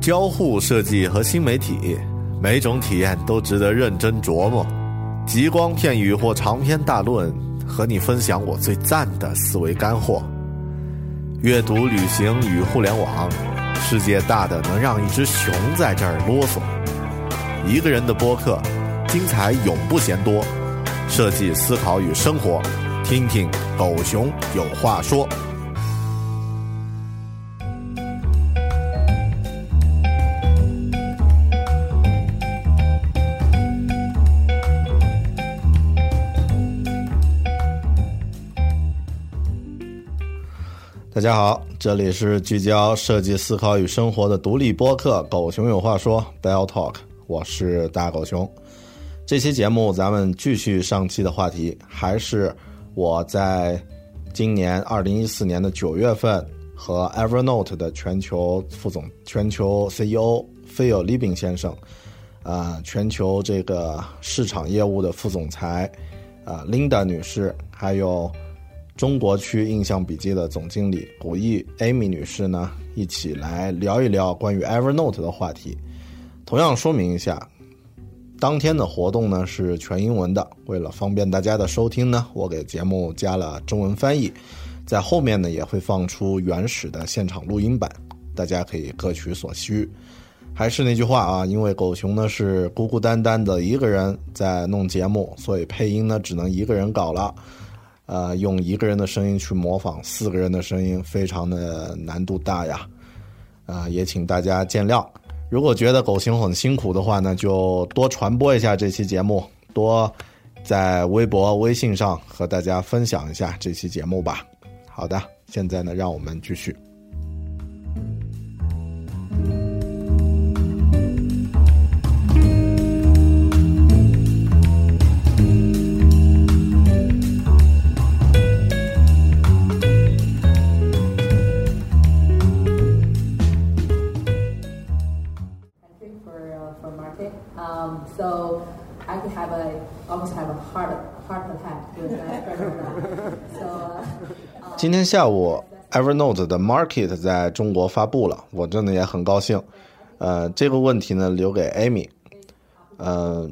交互设计和新媒体，每种体验都值得认真琢磨。极光片语或长篇大论，和你分享我最赞的思维干货。阅读、旅行与互联网，世界大的能让一只熊在这儿啰嗦。一个人的播客，精彩永不嫌多。设计、思考与生活，听听狗熊有话说。大家好，这里是聚焦设计思考与生活的独立播客《狗熊有话说》（Bell Talk），我是大狗熊。这期节目咱们继续上期的话题，还是我在今年二零一四年的九月份和 Evernote 的全球副总、全球 CEO 菲尔·利宾先生，啊，全球这个市场业务的副总裁啊，Linda 女士，还有。中国区印象笔记的总经理古毅 Amy 女士呢，一起来聊一聊关于 Evernote 的话题。同样说明一下，当天的活动呢是全英文的。为了方便大家的收听呢，我给节目加了中文翻译，在后面呢也会放出原始的现场录音版，大家可以各取所需。还是那句话啊，因为狗熊呢是孤孤单单的一个人在弄节目，所以配音呢只能一个人搞了。呃，用一个人的声音去模仿四个人的声音，非常的难度大呀。啊，也请大家见谅。如果觉得狗熊很辛苦的话呢，就多传播一下这期节目，多在微博、微信上和大家分享一下这期节目吧。好的，现在呢，让我们继续。今天下午，Evernote 的 Market 在中国发布了，我真的也很高兴。呃，这个问题呢留给 Amy。呃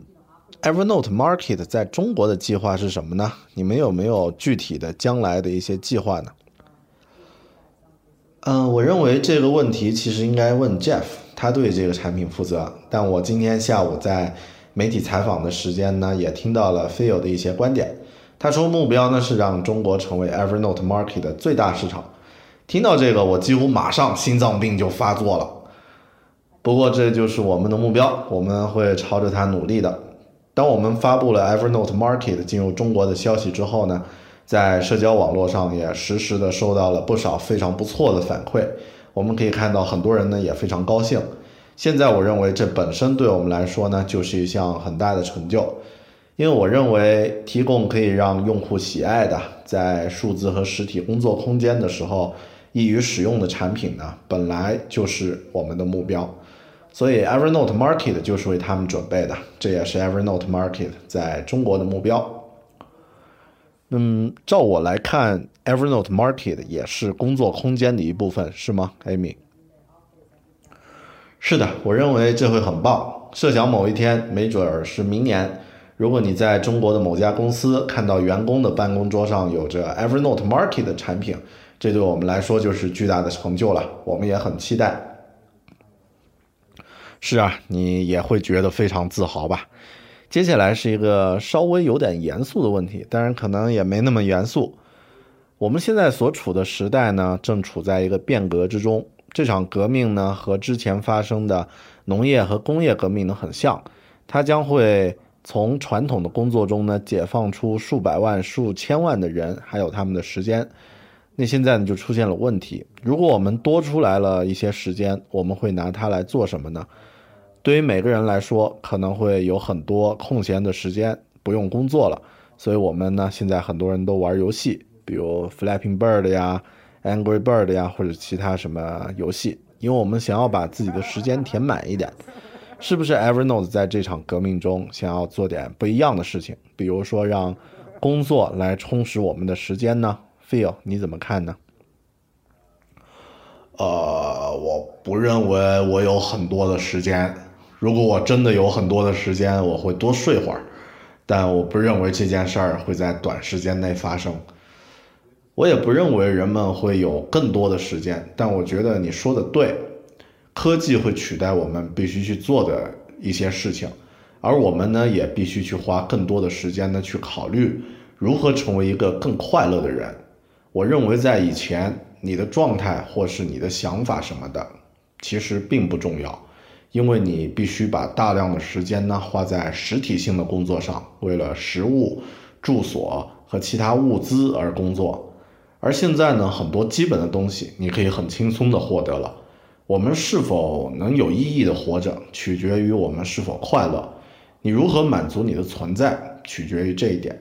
，Evernote Market 在中国的计划是什么呢？你们有没有具体的将来的一些计划呢？嗯，我认为这个问题其实应该问 Jeff，他对这个产品负责。但我今天下午在媒体采访的时间呢，也听到了 Phil 的一些观点。他说目标呢是让中国成为 Evernote Market 的最大市场。听到这个，我几乎马上心脏病就发作了。不过这就是我们的目标，我们会朝着它努力的。当我们发布了 Evernote Market 进入中国的消息之后呢，在社交网络上也实时的收到了不少非常不错的反馈。我们可以看到很多人呢也非常高兴。现在我认为这本身对我们来说呢就是一项很大的成就。因为我认为，提供可以让用户喜爱的，在数字和实体工作空间的时候易于使用的产品呢，本来就是我们的目标。所以，Evernote Market 就是为他们准备的，这也是 Evernote Market 在中国的目标。嗯，照我来看，Evernote Market 也是工作空间的一部分，是吗，Amy？是的，我认为这会很棒。设想某一天，没准儿是明年。如果你在中国的某家公司看到员工的办公桌上有着 Evernote Market 的产品，这对我们来说就是巨大的成就了，我们也很期待。是啊，你也会觉得非常自豪吧？接下来是一个稍微有点严肃的问题，当然可能也没那么严肃。我们现在所处的时代呢，正处在一个变革之中。这场革命呢，和之前发生的农业和工业革命呢很像，它将会从传统的工作中呢解放出数百万、数千万的人，还有他们的时间。那现在呢就出现了问题：如果我们多出来了一些时间，我们会拿它来做什么呢？对于每个人来说，可能会有很多空闲的时间，不用工作了。所以，我们呢，现在很多人都玩游戏，比如 Flapping Bird 呀、Angry Bird 呀，或者其他什么游戏，因为我们想要把自己的时间填满一点。是不是 Evernote 在这场革命中想要做点不一样的事情？比如说，让工作来充实我们的时间呢？Phil，你怎么看呢？呃，我不认为我有很多的时间。如果我真的有很多的时间，我会多睡会儿，但我不认为这件事儿会在短时间内发生。我也不认为人们会有更多的时间，但我觉得你说的对，科技会取代我们必须去做的一些事情，而我们呢也必须去花更多的时间呢去考虑如何成为一个更快乐的人。我认为在以前，你的状态或是你的想法什么的，其实并不重要。因为你必须把大量的时间呢花在实体性的工作上，为了食物、住所和其他物资而工作。而现在呢，很多基本的东西你可以很轻松的获得了。我们是否能有意义的活着，取决于我们是否快乐。你如何满足你的存在，取决于这一点。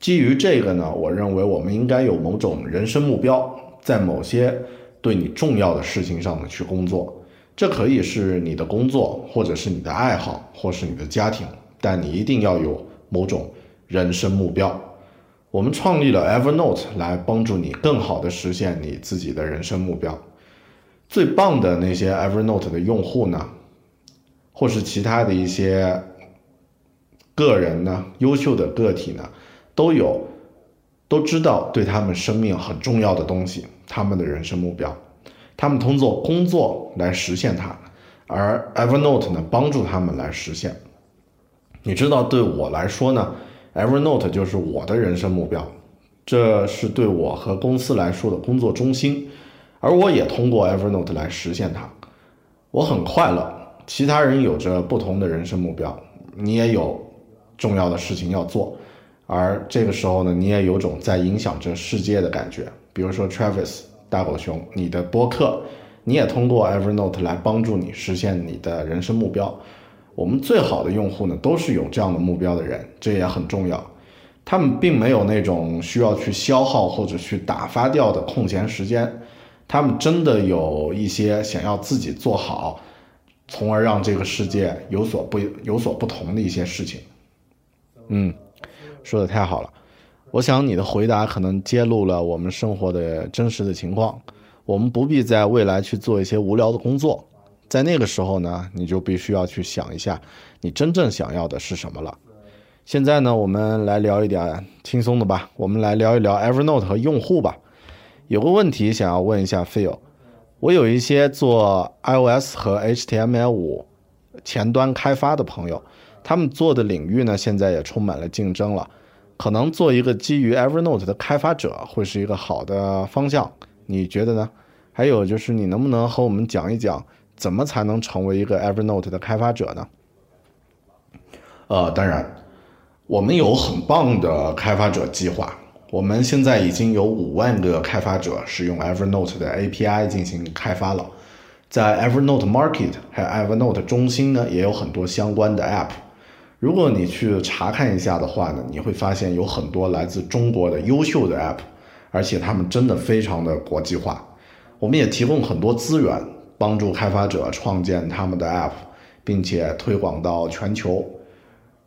基于这个呢，我认为我们应该有某种人生目标，在某些对你重要的事情上呢去工作。这可以是你的工作，或者是你的爱好，或是你的家庭，但你一定要有某种人生目标。我们创立了 Evernote 来帮助你更好的实现你自己的人生目标。最棒的那些 Evernote 的用户呢，或是其他的一些个人呢，优秀的个体呢，都有都知道对他们生命很重要的东西，他们的人生目标。他们通过工作来实现它，而 Evernote 呢帮助他们来实现。你知道，对我来说呢，Evernote 就是我的人生目标，这是对我和公司来说的工作中心，而我也通过 Evernote 来实现它。我很快乐。其他人有着不同的人生目标，你也有重要的事情要做，而这个时候呢，你也有种在影响着世界的感觉。比如说 Travis。大狗熊，你的播客，你也通过 Evernote 来帮助你实现你的人生目标。我们最好的用户呢，都是有这样的目标的人，这也很重要。他们并没有那种需要去消耗或者去打发掉的空闲时间，他们真的有一些想要自己做好，从而让这个世界有所不有所不同的一些事情。嗯，说的太好了。我想你的回答可能揭露了我们生活的真实的情况。我们不必在未来去做一些无聊的工作，在那个时候呢，你就必须要去想一下，你真正想要的是什么了。现在呢，我们来聊一点轻松的吧。我们来聊一聊 Evernote 和用户吧。有个问题想要问一下 Phil，我有一些做 iOS 和 HTML5 前端开发的朋友，他们做的领域呢，现在也充满了竞争了。可能做一个基于 Evernote 的开发者会是一个好的方向，你觉得呢？还有就是，你能不能和我们讲一讲，怎么才能成为一个 Evernote 的开发者呢？呃，当然，我们有很棒的开发者计划。我们现在已经有五万个开发者使用 Evernote 的 API 进行开发了，在 Evernote Market 还有 Evernote 中心呢，也有很多相关的 App。如果你去查看一下的话呢，你会发现有很多来自中国的优秀的 App，而且他们真的非常的国际化。我们也提供很多资源，帮助开发者创建他们的 App，并且推广到全球。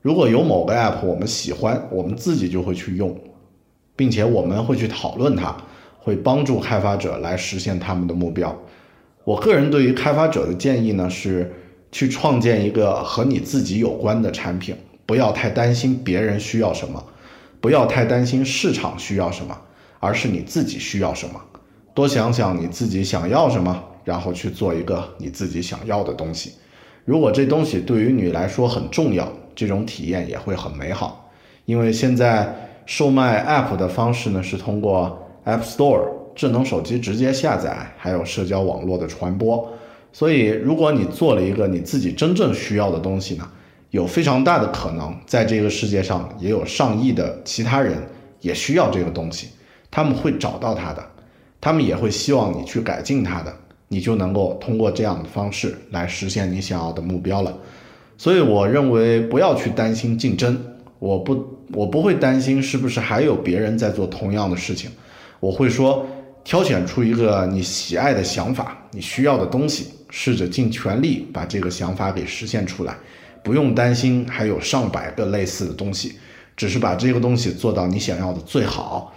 如果有某个 App 我们喜欢，我们自己就会去用，并且我们会去讨论它，会帮助开发者来实现他们的目标。我个人对于开发者的建议呢是。去创建一个和你自己有关的产品，不要太担心别人需要什么，不要太担心市场需要什么，而是你自己需要什么。多想想你自己想要什么，然后去做一个你自己想要的东西。如果这东西对于你来说很重要，这种体验也会很美好。因为现在售卖 App 的方式呢，是通过 App Store 智能手机直接下载，还有社交网络的传播。所以，如果你做了一个你自己真正需要的东西呢，有非常大的可能，在这个世界上也有上亿的其他人也需要这个东西，他们会找到它的，他们也会希望你去改进它的，你就能够通过这样的方式来实现你想要的目标了。所以，我认为不要去担心竞争，我不，我不会担心是不是还有别人在做同样的事情，我会说，挑选出一个你喜爱的想法，你需要的东西。试着尽全力把这个想法给实现出来，不用担心还有上百个类似的东西，只是把这个东西做到你想要的最好，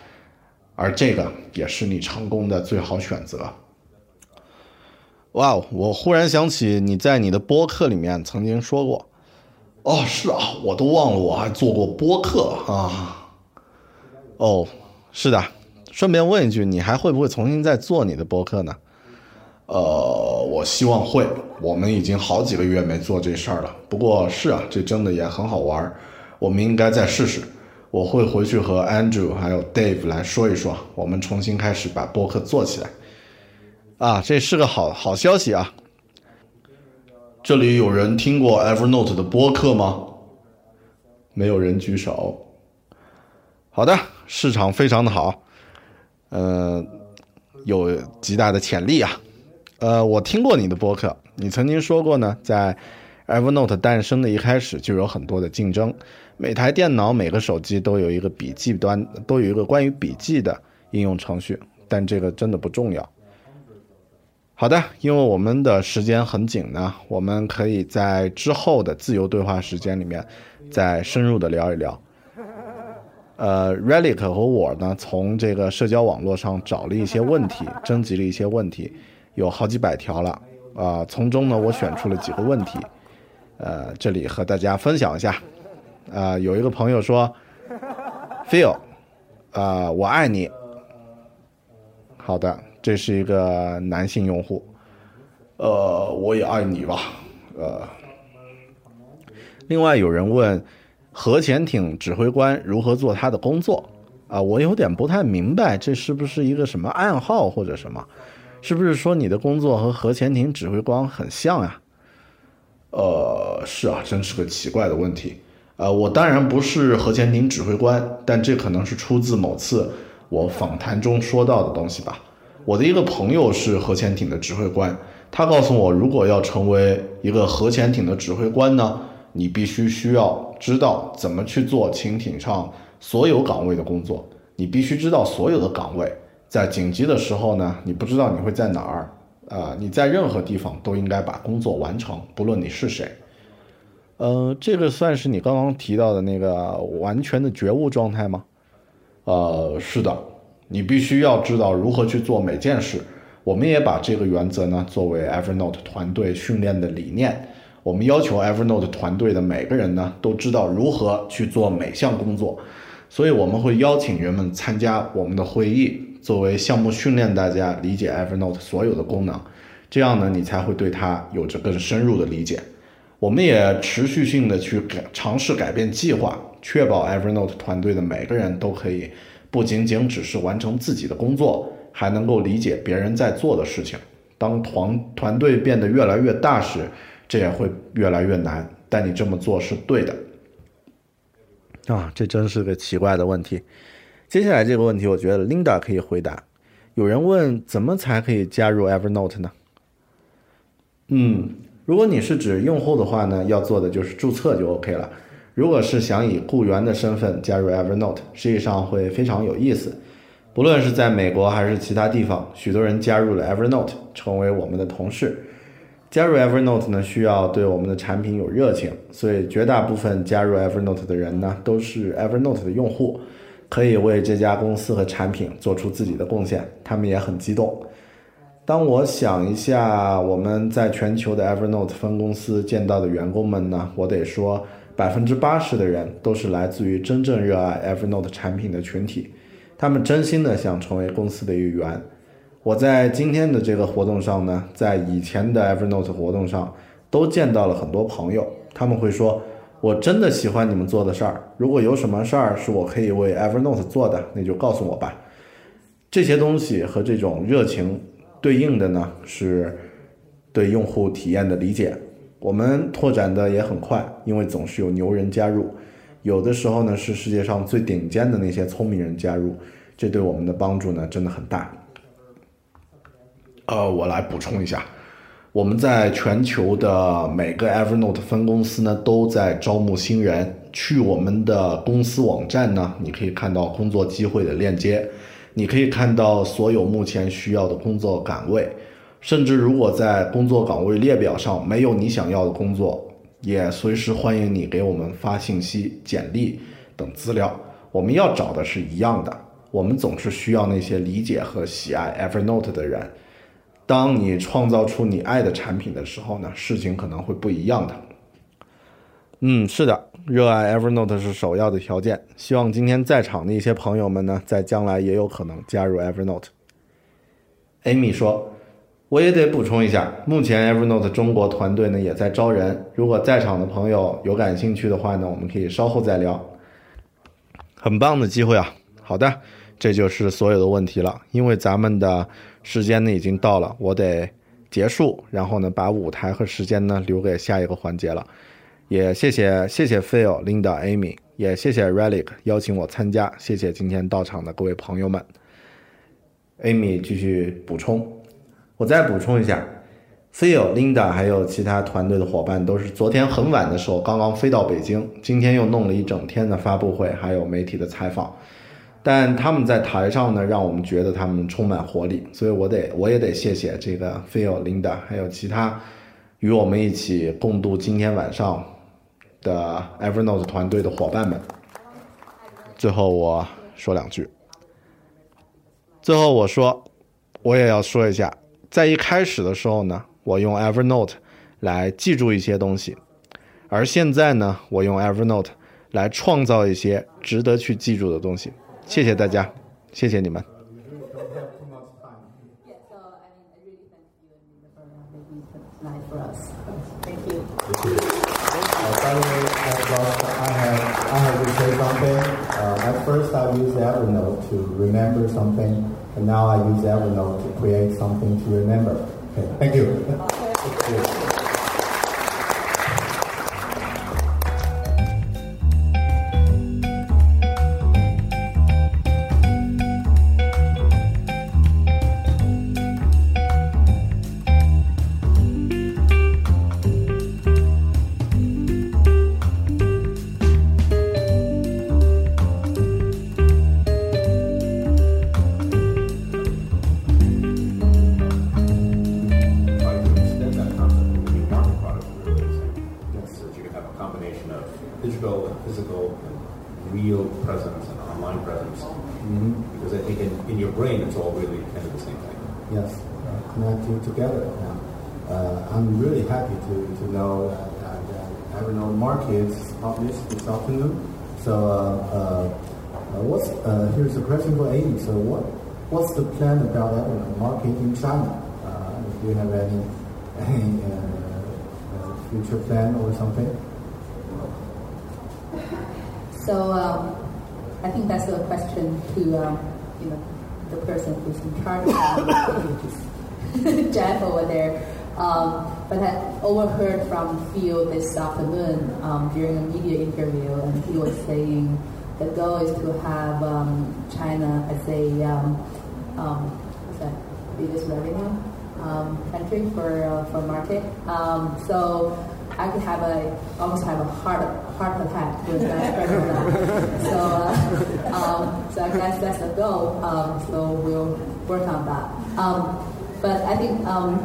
而这个也是你成功的最好选择。哇，我忽然想起你在你的播客里面曾经说过，哦，是啊，我都忘了我还做过播客啊。哦，是的，顺便问一句，你还会不会重新再做你的播客呢？呃，我希望会。我们已经好几个月没做这事儿了。不过是啊，这真的也很好玩儿。我们应该再试试。我会回去和 Andrew 还有 Dave 来说一说，我们重新开始把播客做起来。啊，这是个好好消息啊！这里有人听过 Evernote 的播客吗？没有人举手。好的，市场非常的好，呃，有极大的潜力啊。呃，我听过你的播客，你曾经说过呢，在 Evernote 诞生的一开始就有很多的竞争，每台电脑、每个手机都有一个笔记端，都有一个关于笔记的应用程序，但这个真的不重要。好的，因为我们的时间很紧呢，我们可以在之后的自由对话时间里面再深入的聊一聊。呃，Relic 和我呢，从这个社交网络上找了一些问题，征集了一些问题。有好几百条了，啊，从中呢，我选出了几个问题，呃，这里和大家分享一下。啊，有一个朋友说，Phil，啊，我爱你。好的，这是一个男性用户。呃，我也爱你吧。呃，另外有人问，核潜艇指挥官如何做他的工作？啊，我有点不太明白，这是不是一个什么暗号或者什么？是不是说你的工作和核潜艇指挥官很像呀？呃，是啊，真是个奇怪的问题。呃，我当然不是核潜艇指挥官，但这可能是出自某次我访谈中说到的东西吧。我的一个朋友是核潜艇的指挥官，他告诉我，如果要成为一个核潜艇的指挥官呢，你必须需要知道怎么去做潜艇上所有岗位的工作，你必须知道所有的岗位。在紧急的时候呢，你不知道你会在哪儿，啊，你在任何地方都应该把工作完成，不论你是谁。呃，这个算是你刚刚提到的那个完全的觉悟状态吗？呃，是的，你必须要知道如何去做每件事。我们也把这个原则呢作为 Evernote 团队训练的理念。我们要求 Evernote 团队的每个人呢都知道如何去做每项工作，所以我们会邀请人们参加我们的会议。作为项目训练大家理解 Evernote 所有的功能，这样呢，你才会对它有着更深入的理解。我们也持续性的去改尝试改变计划，确保 Evernote 团队的每个人都可以不仅仅只是完成自己的工作，还能够理解别人在做的事情。当团团队变得越来越大时，这也会越来越难。但你这么做是对的。啊，这真是个奇怪的问题。接下来这个问题，我觉得 Linda 可以回答。有人问，怎么才可以加入 Evernote 呢？嗯，如果你是指用户的话呢，要做的就是注册就 OK 了。如果是想以雇员的身份加入 Evernote，实际上会非常有意思。不论是在美国还是其他地方，许多人加入了 Evernote，成为我们的同事。加入 Evernote 呢，需要对我们的产品有热情，所以绝大部分加入 Evernote 的人呢，都是 Evernote 的用户。可以为这家公司和产品做出自己的贡献，他们也很激动。当我想一下我们在全球的 Evernote 分公司见到的员工们呢，我得说，百分之八十的人都是来自于真正热爱 Evernote 产品的群体，他们真心的想成为公司的一员。我在今天的这个活动上呢，在以前的 Evernote 活动上都见到了很多朋友，他们会说：“我真的喜欢你们做的事儿，如果有什么事儿是我可以为 Evernote 做的，那就告诉我吧。”这些东西和这种热情对应的呢，是对用户体验的理解。我们拓展的也很快，因为总是有牛人加入，有的时候呢是世界上最顶尖的那些聪明人加入，这对我们的帮助呢真的很大。呃，我来补充一下，我们在全球的每个 Evernote 分公司呢都在招募新人，去我们的公司网站呢，你可以看到工作机会的链接，你可以看到所有目前需要的工作岗位。甚至如果在工作岗位列表上没有你想要的工作，也随时欢迎你给我们发信息、简历等资料。我们要找的是一样的，我们总是需要那些理解和喜爱 Evernote 的人。当你创造出你爱的产品的时候呢，事情可能会不一样的。嗯，是的，热爱 Evernote 是首要的条件。希望今天在场的一些朋友们呢，在将来也有可能加入 Evernote。Amy 说。我也得补充一下，目前 Evernote 中国团队呢也在招人，如果在场的朋友有感兴趣的话呢，我们可以稍后再聊。很棒的机会啊！好的，这就是所有的问题了，因为咱们的时间呢已经到了，我得结束，然后呢把舞台和时间呢留给下一个环节了。也谢谢谢谢 Phil、Linda、Amy，也谢谢 Relic 邀请我参加，谢谢今天到场的各位朋友们。Amy 继续补充。我再补充一下，Phil、Linda 还有其他团队的伙伴都是昨天很晚的时候刚刚飞到北京，今天又弄了一整天的发布会，还有媒体的采访。但他们在台上呢，让我们觉得他们充满活力，所以我得我也得谢谢这个 Phil、Linda 还有其他与我们一起共度今天晚上的 Evernote 团队的伙伴们。最后我说两句，最后我说，我也要说一下。在一开始的时候呢，我用 Evernote 来记住一些东西，而现在呢，我用 Evernote 来创造一些值得去记住的东西。谢谢大家，谢谢你们。 And now I use Evernote to create something to remember. Okay, thank you. thank you. So what's here's a question for Amy. So what what's the plan about that uh, market in China? Uh, if you have any any uh, future plan or something? So um, I think that's a question to um, you know the person who's in charge of Jeff over there. Um, but I overheard from Phil this afternoon um, during a media interview, and he was saying the goal is to have um, China as a um, um, what's that biggest revenue um, country for uh, for market. Um, so I could have a almost have a heart heart attack with that. so uh, um, so I guess that's the goal. so we'll work on that. But I think, um,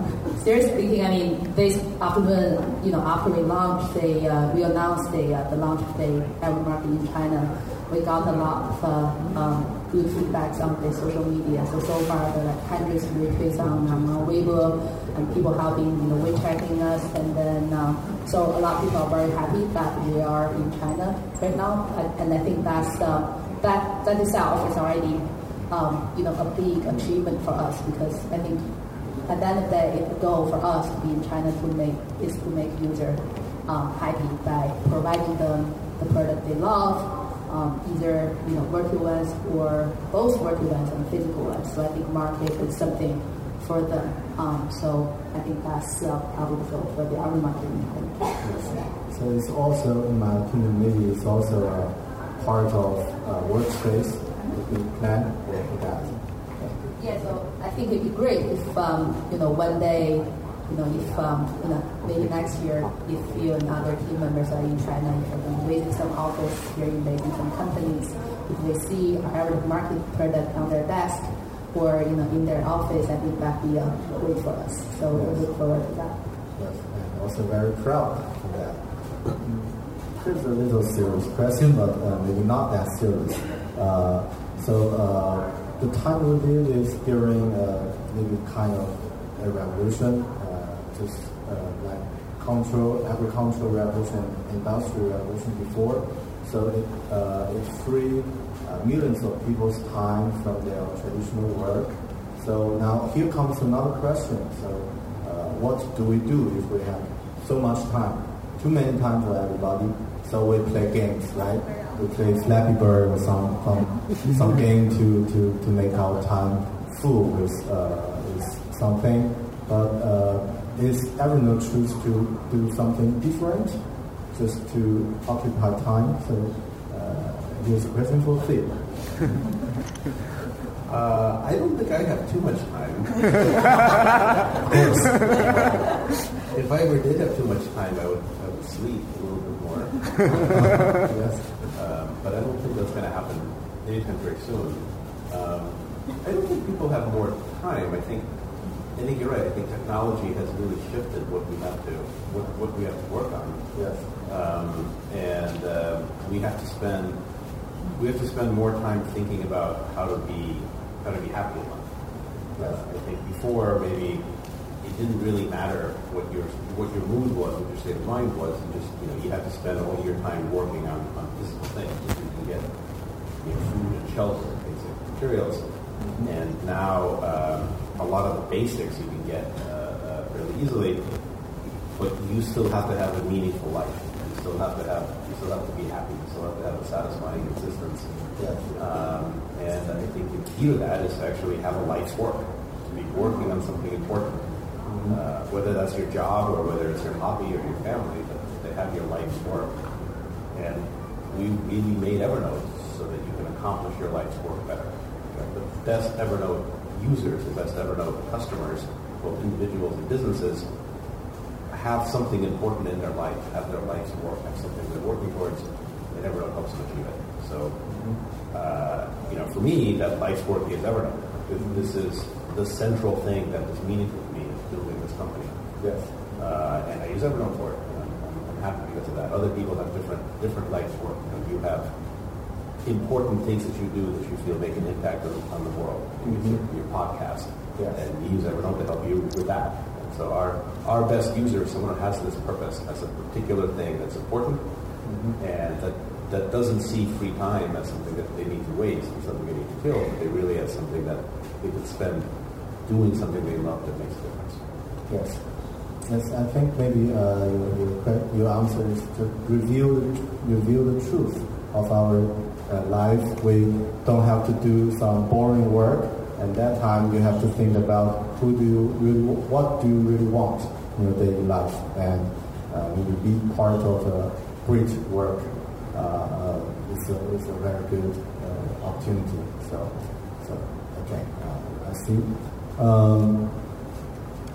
seriously speaking, I mean, this afternoon, you know, after we launched the, uh, we announced the, uh, the launch of the Ever Market in China, we got a lot of uh, um, good feedback on the social media. So, so far, there are like hundreds of retweets on um, Weibo and people been, you know, WeChatting us. And then, um, so a lot of people are very happy that we are in China right now. And, and I think that's, uh, that, that itself is already um, you know, a big achievement for us because I think at the end of the day, the goal for us to be in China to make is to make user um, happy by providing them the product they love, um, either you know virtual ones or both virtual ones and physical ones. So I think market is something for them. Um, so I think that's uh, probably the goal for the other marketing. So it's also, in my opinion, maybe it's also a part of uh, workspace that we plan for that. Yeah, so I think it'd be great if um, you know one day, you know, if um, you know maybe next year, if you and other team members are in China, if you're visit some office here in Beijing, some companies, if they see our market product on their desk or you know in their office, I think that'd be uh, great for us. So we look forward to that. Yes, and also very proud for that. Here's a little serious question, but uh, maybe not that serious. Uh, so uh, the time we live is during uh, maybe kind of a revolution, uh, just uh, like cultural, agricultural revolution, industrial revolution before. So it, uh, it freed uh, millions of people's time from their traditional work. So now here comes another question. So uh, what do we do if we have so much time? Too many time for everybody. So we play games, right? We play Flappy Bird or some some, some game to, to, to make our time full with, uh, with something. But uh, is Evernote choose to do something different, just to occupy time? So uh, here's a question for Phil. Uh, I don't think I have too much time. if I ever did have too much time, I would, I would sleep a little bit more. yes. But I don't think that's going to happen anytime very soon. Um, I don't think people have more time. I think, I think you're right. I think technology has really shifted what we have to, what, what we have to work on. Yes. Um, and uh, we have to spend we have to spend more time thinking about how to be how to be happy in life. Uh, I think before maybe it didn't really matter what your what your mood was, what your state of mind was. You just you know you had to spend all your time working on, on physical things so you can get you know, food and shelter and basic materials. And now um, a lot of the basics you can get uh, uh, fairly easily, but you still have to have a meaningful life. You still have to have you still have to be happy. You still have to have a satisfying existence. Yes. Um, and I think the key to that is to actually have a life's work, to be working on something important. Uh, whether that's your job or whether it's your hobby or your family, but to have your life's work. And we really made Evernote so that you can accomplish your life's work better. The best Evernote users, the best Evernote customers, both individuals and businesses, have something important in their life, have their life's work, have something they're working towards, and Evernote helps them achieve it. So, uh, you know, for me, that life's work is Evernote. This is the central thing that is meaningful to me is building this company. Yes. Uh, and I use Evernote for it. And I'm, I'm happy because of that. Other people have different different life's work. You, know, you have important things that you do that you feel make an impact on, on the world. Use your, your podcast, Yes. and we use Evernote to help you with that. And so our our best user is someone who has this purpose, has a particular thing that's important, and that that doesn't see free time as something that they need to waste or something they need to kill, but they really as something that they could spend doing something they love that makes a difference. Yes. Yes, I think maybe uh, your, your, your answer is to reveal reveal the truth of our uh, life. We don't have to do some boring work, and that time you have to think about who do you really, what do you really want in your daily life, and uh, maybe be part of a great work. Uh, uh, it's, a, it's a very good uh, opportunity. So, so okay, uh, I see. Um,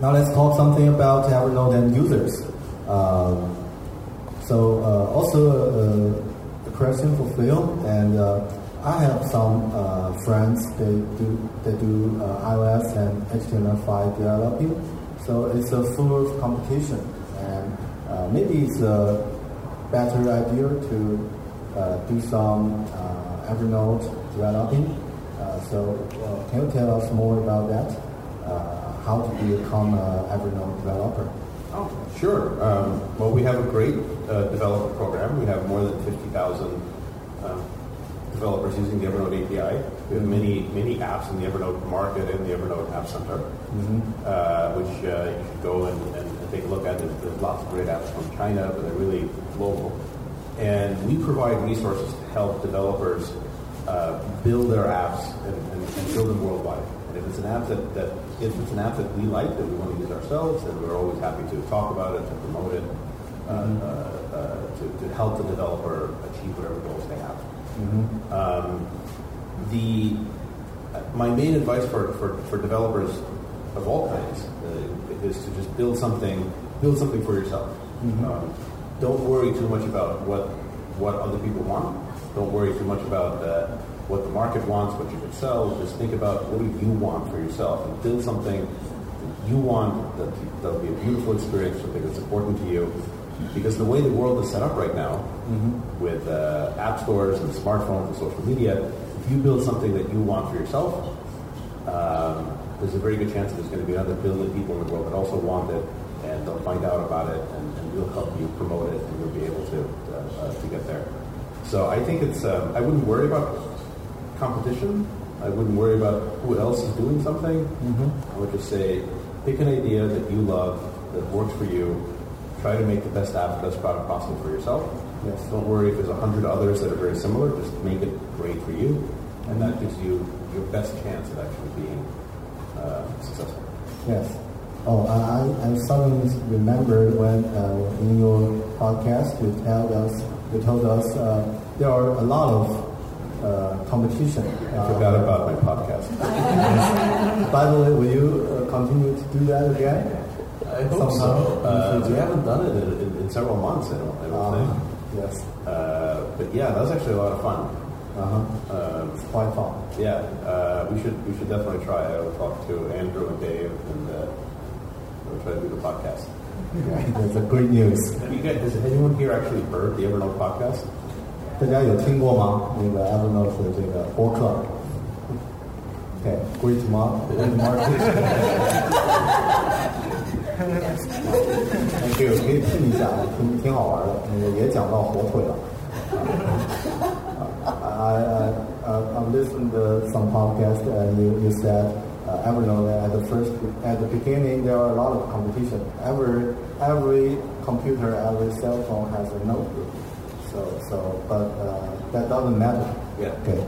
now let's talk something about Evernote and users. Um, so uh, also question for Phil, and uh, I have some uh, friends they do they do uh, iOS and HTML5 developing. So it's a full of competition, and maybe it's a better idea to do some Evernote developing. So can you tell us more about that? How to become an Evernote developer? Oh, sure. Um, well, we have a great uh, developer program. We have more than 50,000 um, developers using the Evernote API. We have many many apps in the Evernote market and the Evernote App Center, uh, which uh, you should go and, and, take a look at. There's, there's lots of great apps from China, but they're really global. And we provide resources to help developers uh, build their apps and, and, and build them worldwide. And if it's an app that, that if it's an app that we like that we want to use ourselves, then we're always happy to talk about it, to promote it, uh, uh, uh, to, to help the developer achieve whatever goals they have. Um, the my main advice for, for, for developers of all kinds uh, is to just build something build something for yourself. Um, don't worry too much about what what other people want. Don't worry too much about uh, what the market wants, what you can sell. Just think about what do you want for yourself and build something that you want that that'll be a beautiful experience, something that's important to you. Because the way the world is set up right now, with uh, app stores and smartphones and social media, if you build something that you want for yourself, um, there's a very good chance that there's going to be another billion people in the world that also want it, and they'll find out about it, and, and we'll help you promote it, and you'll be able to uh, uh, to get there. So I think it's um, I wouldn't worry about competition. I wouldn't worry about who else is doing something. I would just say, pick an idea that you love, that works for you. Try to make the best best product possible for yourself. Yes. Don't worry if there's a hundred others that are very similar. Just make it great for you, and that gives you your best chance of actually being uh, successful. Yes. Oh, I, I suddenly remembered when uh, in your podcast you told us you told us uh, there are a lot of uh, competition. I forgot about my podcast. By the way, will you uh, continue to do that again? I hope Somehow so. in Uh, the future. we haven't done it in, in, in several months. I don't, I don't Uh, think. yes. Uh, but yeah, that was actually a lot of fun. Uh-huh. Um, It's quite fun. yeah, uh, we should we should definitely try. I will talk to Andrew and Dave, and uh, we'll try to do the podcast. That's a great news. Have you guys, has anyone here actually heard the Evernote podcast? 大家有听过吗？那个 Evernote 的这个播客。Okay, great mark, great market. Thank you，可以听一下，挺挺好玩的。那个也讲到火腿了。I I I I've listened to some podcast and you you said uh, Evernote at the first at the beginning there are a lot of competition. Every every computer, every cell phone has a notebook. So so but uh, that doesn't matter. Yeah. Okay.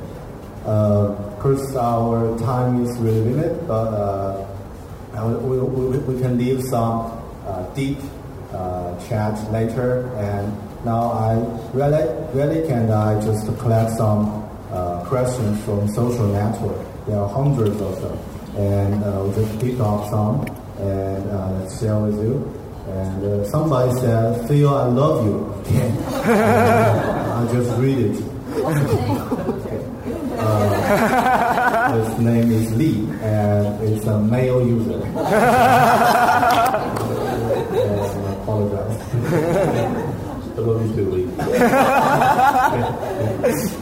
Uh, of course, our time is really limited, but uh, and we, we, we can leave some uh, deep uh, chat later. And now I really, really can I just collect some uh, questions from social network. There are hundreds of them, and uh, we just pick up some and uh, let's share with you. And uh, somebody said, "Phil, I love you." Okay. I just read it. Okay. Uh, his name is Lee, and it's a male user. and I apologize. I love you too, Lee.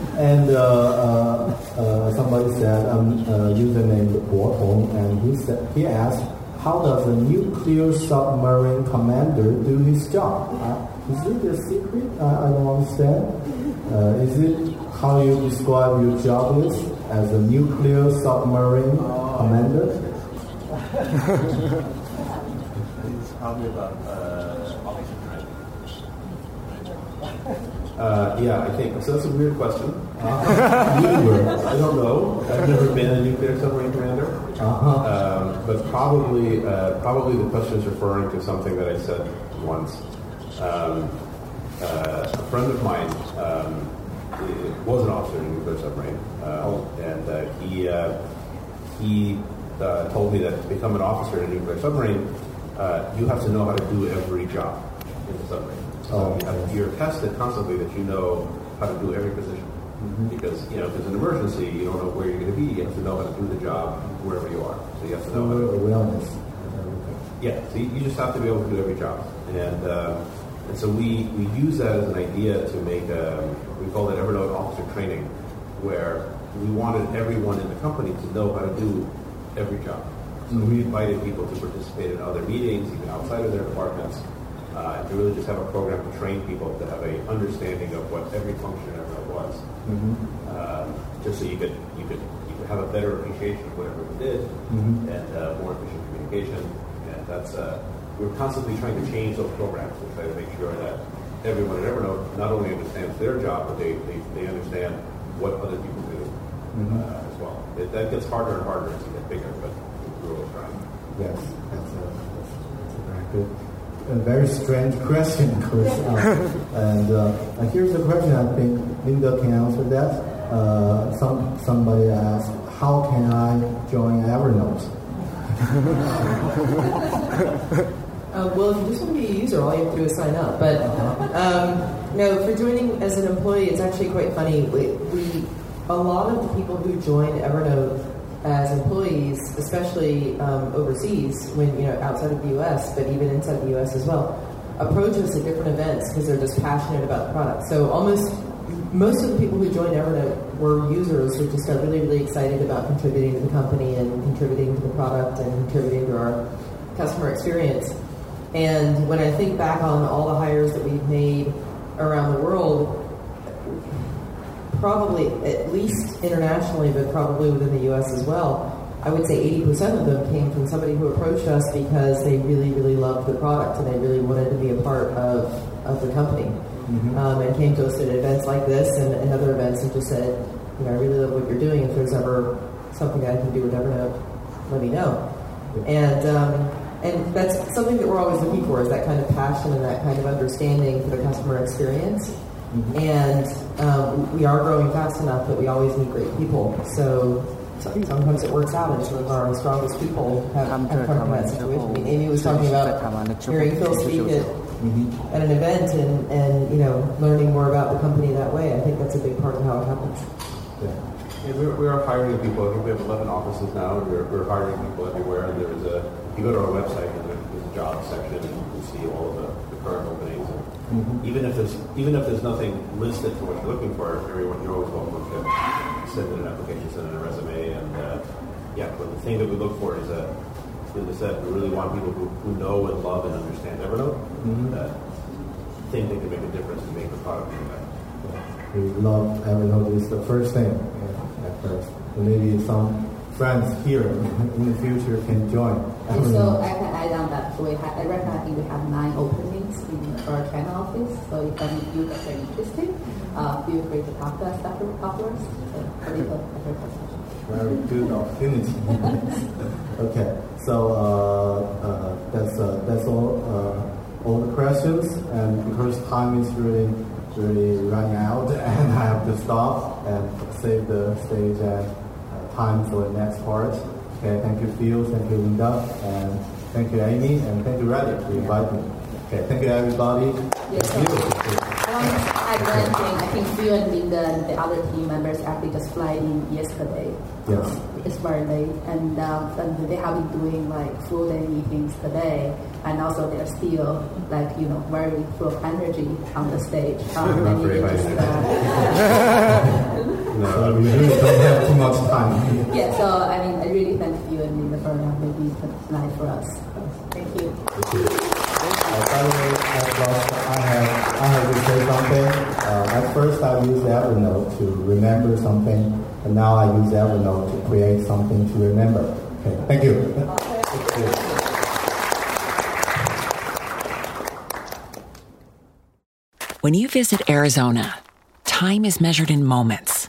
And uh, uh, uh, somebody said, um, uh, username Guo Hong, and he said he asked, how does a nuclear submarine commander do his job? Uh, is it a secret? I, I don't understand. Uh, is it how you describe your job is as a nuclear submarine commander? It's probably about uh. Uh, yeah, I think so. That's a weird question. Neither. I don't know. I've never been a nuclear submarine commander. Uh-huh. Um, but probably, uh, probably the question is referring to something that I said once. Um, uh, a friend of mine um, was an officer in a nuclear submarine, and uh, he uh, he uh, told me that to become an officer in a nuclear submarine, uh, you have to know how to do every job in the submarine. So Oh, you you're tested constantly that you know how to do every position. Because you know, if there's an emergency, you don't know where you're going to be. You have to know how to do the job wherever you are. So you have to know how to awareness of yeah, so you, you just have to be able to do every job, and uh, and so we, we use that as an idea to make um, we call it Evernote Officer Training, where we wanted everyone in the company to know how to do every job. So we invited people to participate in other meetings, even outside of their departments, uh, to really just have a program to train people to have a understanding of what every function in Evernote was. Mm-hmm. Uh, just so you could you could you could have a better appreciation of what Evernote did Mhm. and uh, more efficient communication. And that's uh, we're constantly trying to change those programs to try to make sure that everyone at Evernote not only understands their job, but they, they, they understand what other people do Mhm. uh, as well. It, that gets harder and harder as you get bigger, but we're always trying. Yes, that's a, that's, that's a very good, a very strange question, Chris. Uh, and, uh, here's a question I think Linda can answer that. Uh, some somebody asked, how can I join Evernote? Uh, well, if you just want to be a user, all you have to do is sign up. But um, no, for joining as an employee, it's actually quite funny. We, we a lot of the people who join Evernote as employees, especially um, overseas, when you know outside of the U.S., but even inside the U.S. as well, approach us at different events because they're just passionate about the product. So almost most of the people who joined Evernote were users who just got really, really excited about contributing to the company and contributing to the product and contributing to our customer experience. And when I think back on all the hires that we've made around the world, probably at least internationally, but probably within the U.S. as well, I would say 80% of them came from somebody who approached us because they really, really loved the product and they really wanted to be a part of, of the company. Um, and came to us at events like this and, and other events and just said, you know, I really love what you're doing. If there's ever something I can do with Evernote, let me know. And um, and that's something that we're always looking for is that kind of passion and that kind of understanding for the customer experience. And um, we are growing fast enough that we always need great people. So so- sometimes it works out, and some of our strongest people have, have come from that situation. I mean, Amy was talking about hearing Phil speak at, at an event and, and you know learning more about the company that way. I think that's a big part of how it happens. Yeah, we're, we are hiring people. I think we have 11 offices now, and we're, we're hiring people everywhere. And there's a, if you go to our website, and there's, a job section, and you can see all of the, the current openings. And mm-hmm. Even if there's even if there's nothing listed for what you're looking for, everyone you're always welcome to send in an application, send in a resume, and uh, yeah. But the thing that we look for is that, as Linda said, we really want people who, who know and love and understand Evernote, that think they can make a difference and make the product better. We love Evernote It's the first thing yeah, at first. Maybe it's some friends here in the future can join And so I can add on that. So we have, I reckon think we have nine openings in our China office. So if any of you guys are interested, uh, feel free to talk to us after, afterwards. Very good opportunity. okay, so uh, uh, that's uh, that's all uh, all the questions, and because time is really really running out, and I have to stop and save the stage and time for the next part. Okay, thank you, Phil, thank you, Linda, and thank you, Amy, and thank you, Radhi, for inviting me. Okay, thank you, everybody. Yes, Thank you. I want to add one thing. I think Phil and Linda and the other team members actually just fly in yesterday. Yes. It's very late, and, um, and they have been doing like full day meetings today, and also they're still like you know very full of energy on the stage. Um, Not and very you just, uh, So we really don't have too much time. yeah, so I mean, I really thank you and Linda for uh, making it tonight for us. Thank you. Uh, by the way, I, lost, I have I have to say something. Uh, at first, I used Evernote to remember something, and now I use Evernote to create something to remember. Okay, thank you. Thank you. When you visit Arizona, time is measured in moments,